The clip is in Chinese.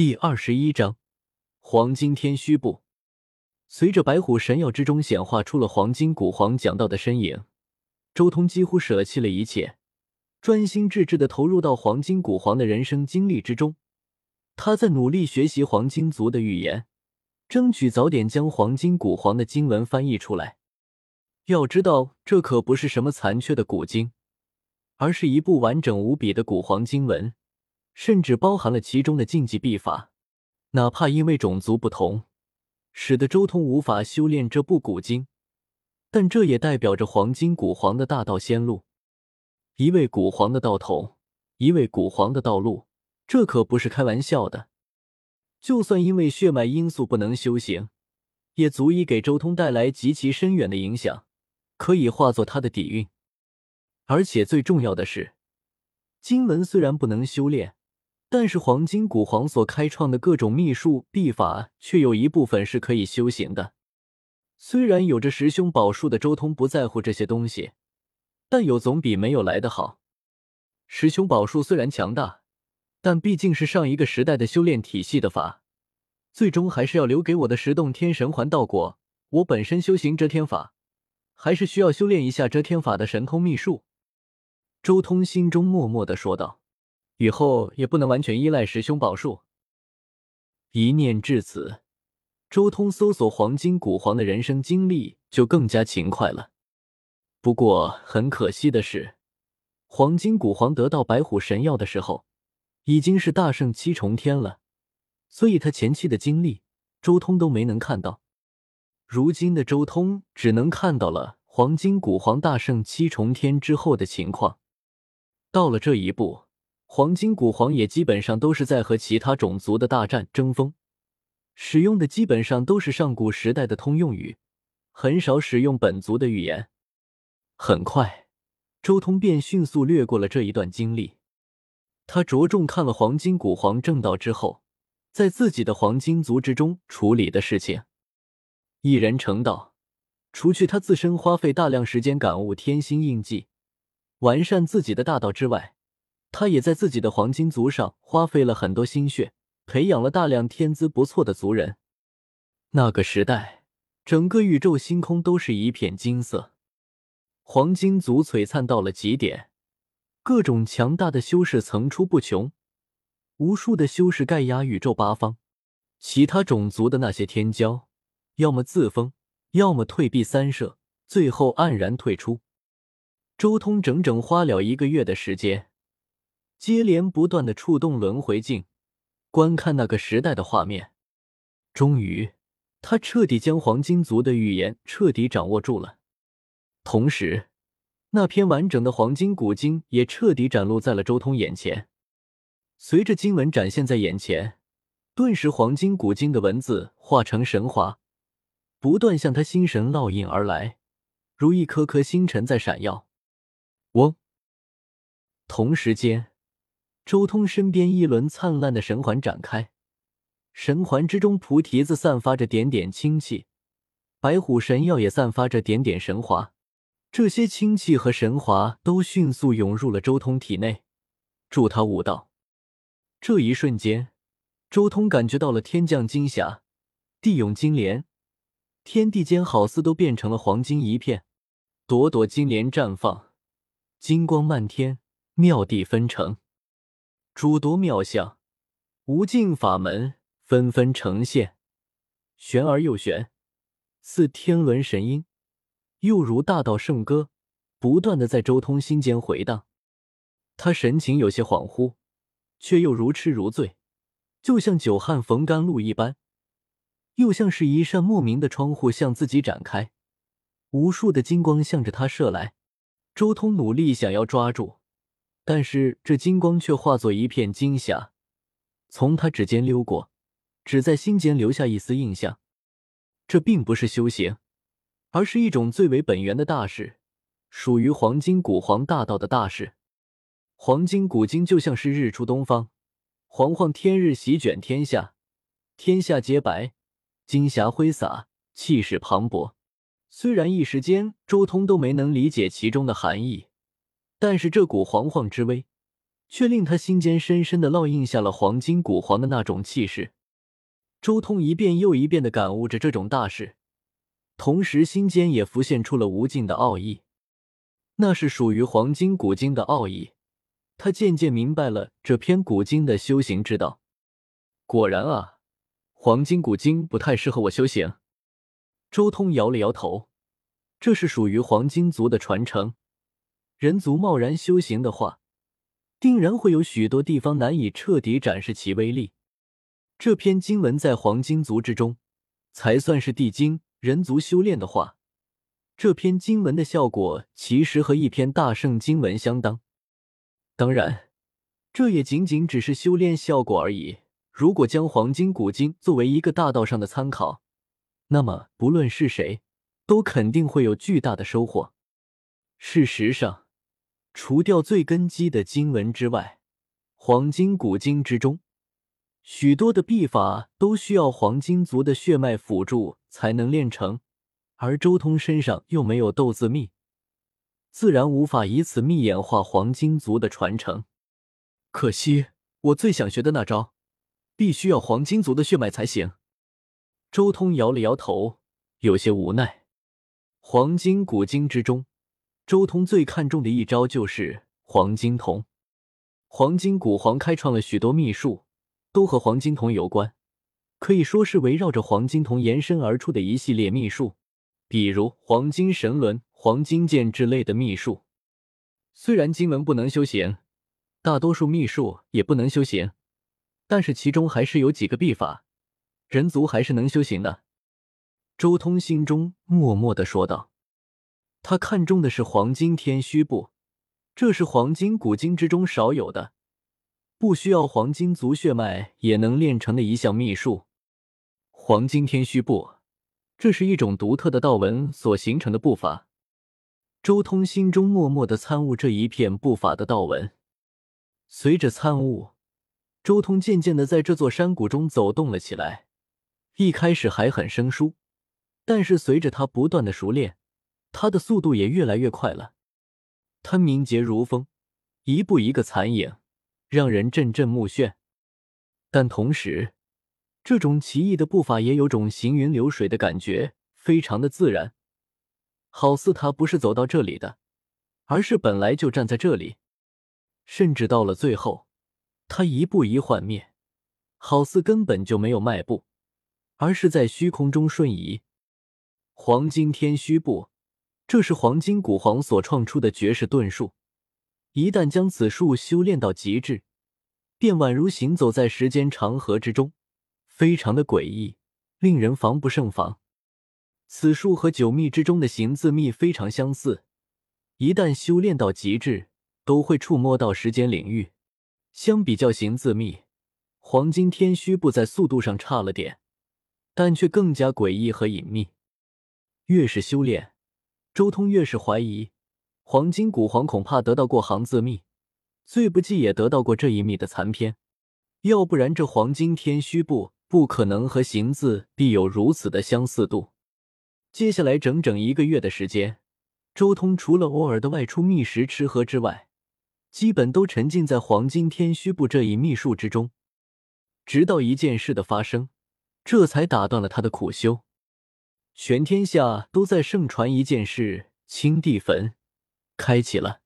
第二十一章黄金天虚部。随着白虎神药之中显化出了黄金古皇讲道的身影，周通几乎舍弃了一切，专心致志的投入到黄金古皇的人生经历之中。他在努力学习黄金族的语言，争取早点将黄金古皇的经文翻译出来。要知道，这可不是什么残缺的古经，而是一部完整无比的古皇经文，甚至包含了其中的禁忌秘法。哪怕因为种族不同。使得周通无法修炼这部古经，但这也代表着黄金古皇的大道仙路。一位古皇的道统，一位古皇的道路，这可不是开玩笑的。就算因为血脉因素不能修行，也足以给周通带来极其深远的影响，可以化作他的底蕴。而且最重要的是，经文虽然不能修炼。但是黄金古皇所开创的各种秘术秘法，却有一部分是可以修行的。虽然有着十凶宝术的周通不在乎这些东西，但有总比没有来的好。十凶宝术虽然强大，但毕竟是上一个时代的修炼体系的法，最终还是要留给我的十洞天神环道果。我本身修行遮天法，还是需要修炼一下遮天法的神通秘术。周通心中默默的说道。以后也不能完全依赖师兄宝术。一念至此，周通搜索黄金古皇的人生经历就更加勤快了。不过很可惜的是，黄金古皇得到白虎神药的时候，已经是大圣七重天了，所以他前期的经历，周通都没能看到。如今的周通只能看到了黄金古皇大圣七重天之后的情况。到了这一步。黄金古皇也基本上都是在和其他种族的大战争锋，使用的基本上都是上古时代的通用语，很少使用本族的语言。很快，周通便迅速略过了这一段经历。他着重看了黄金古皇正道之后，在自己的黄金族之中处理的事情。一人成道，除去他自身花费大量时间感悟天心印记，完善自己的大道之外。他也在自己的黄金族上花费了很多心血，培养了大量天资不错的族人。那个时代，整个宇宙星空都是一片金色，黄金族璀璨到了极点，各种强大的修士层出不穷，无数的修士盖压宇宙八方。其他种族的那些天骄，要么自封，要么退避三舍，最后黯然退出。周通整整花了一个月的时间。接连不断的触动轮回镜，观看那个时代的画面，终于，他彻底将黄金族的语言彻底掌握住了。同时，那篇完整的黄金古经也彻底展露在了周通眼前。随着经文展现在眼前，顿时黄金古经的文字化成神华，不断向他心神烙印而来，如一颗颗星辰在闪耀。嗡！同时间。周通身边一轮灿烂的神环展开，神环之中菩提子散发着点点清气，白虎神药也散发着点点神华。这些清气和神华都迅速涌入了周通体内，助他悟道。这一瞬间，周通感觉到了天降金霞，地涌金莲，天地间好似都变成了黄金一片，朵朵金莲绽放，金光漫天，妙地纷呈。诸多妙相，无尽法门纷纷呈现，玄而又玄，似天伦神音，又如大道圣歌，不断的在周通心间回荡。他神情有些恍惚，却又如痴如醉，就像久旱逢甘露一般，又像是一扇莫名的窗户向自己展开，无数的金光向着他射来。周通努力想要抓住。但是这金光却化作一片金霞，从他指尖溜过，只在心间留下一丝印象。这并不是修行，而是一种最为本源的大事，属于黄金古皇大道的大事。黄金古今就像是日出东方，煌煌天日席卷天下，天下皆白，金霞挥洒，气势磅礴。虽然一时间周通都没能理解其中的含义。但是这股煌煌之威，却令他心间深深的烙印下了黄金古皇的那种气势。周通一遍又一遍的感悟着这种大事，同时心间也浮现出了无尽的奥义，那是属于黄金古经的奥义。他渐渐明白了这篇古经的修行之道。果然啊，黄金古经不太适合我修行。周通摇了摇头，这是属于黄金族的传承。人族贸然修行的话，定然会有许多地方难以彻底展示其威力。这篇经文在黄金族之中，才算是地经。人族修炼的话，这篇经文的效果其实和一篇大圣经文相当。当然，这也仅仅只是修炼效果而已。如果将黄金古经作为一个大道上的参考，那么不论是谁，都肯定会有巨大的收获。事实上，除掉最根基的经文之外，黄金古经之中，许多的秘法都需要黄金族的血脉辅助才能练成，而周通身上又没有斗字秘。自然无法以此秘演化黄金族的传承。可惜，我最想学的那招，必须要黄金族的血脉才行。周通摇了摇头，有些无奈。黄金古经之中，周通最看重的一招就是黄金瞳。黄金古皇开创了许多秘术，都和黄金瞳有关，可以说是围绕着黄金瞳延伸而出的一系列秘术，比如黄金神轮。黄金剑之类的秘术，虽然经文不能修行，大多数秘术也不能修行，但是其中还是有几个秘法，人族还是能修行的。周通心中默默的说道：“他看中的是黄金天虚步，这是黄金古经之中少有的，不需要黄金族血脉也能练成的一项秘术。黄金天虚步，这是一种独特的道文所形成的步法。”周通心中默默的参悟这一片步法的道文，随着参悟，周通渐渐的在这座山谷中走动了起来。一开始还很生疏，但是随着他不断的熟练，他的速度也越来越快了。他敏捷如风，一步一个残影，让人阵阵目眩。但同时，这种奇异的步伐也有种行云流水的感觉，非常的自然。好似他不是走到这里的，而是本来就站在这里，甚至到了最后，他一步一幻灭，好似根本就没有迈步，而是在虚空中瞬移。黄金天虚步，这是黄金古皇所创出的绝世遁术，一旦将此术修炼到极致，便宛如行走在时间长河之中，非常的诡异，令人防不胜防。此术和九秘之中的行字秘非常相似，一旦修炼到极致，都会触摸到时间领域。相比较行字秘，黄金天虚步在速度上差了点，但却更加诡异和隐秘。越是修炼，周通越是怀疑，黄金古皇恐怕得到过行字秘，最不济也得到过这一秘的残篇，要不然这黄金天虚部不可能和行字必有如此的相似度。接下来整整一个月的时间，周通除了偶尔的外出觅食吃喝之外，基本都沉浸在黄金天虚部这一秘术之中。直到一件事的发生，这才打断了他的苦修。全天下都在盛传一件事：清帝坟开启了。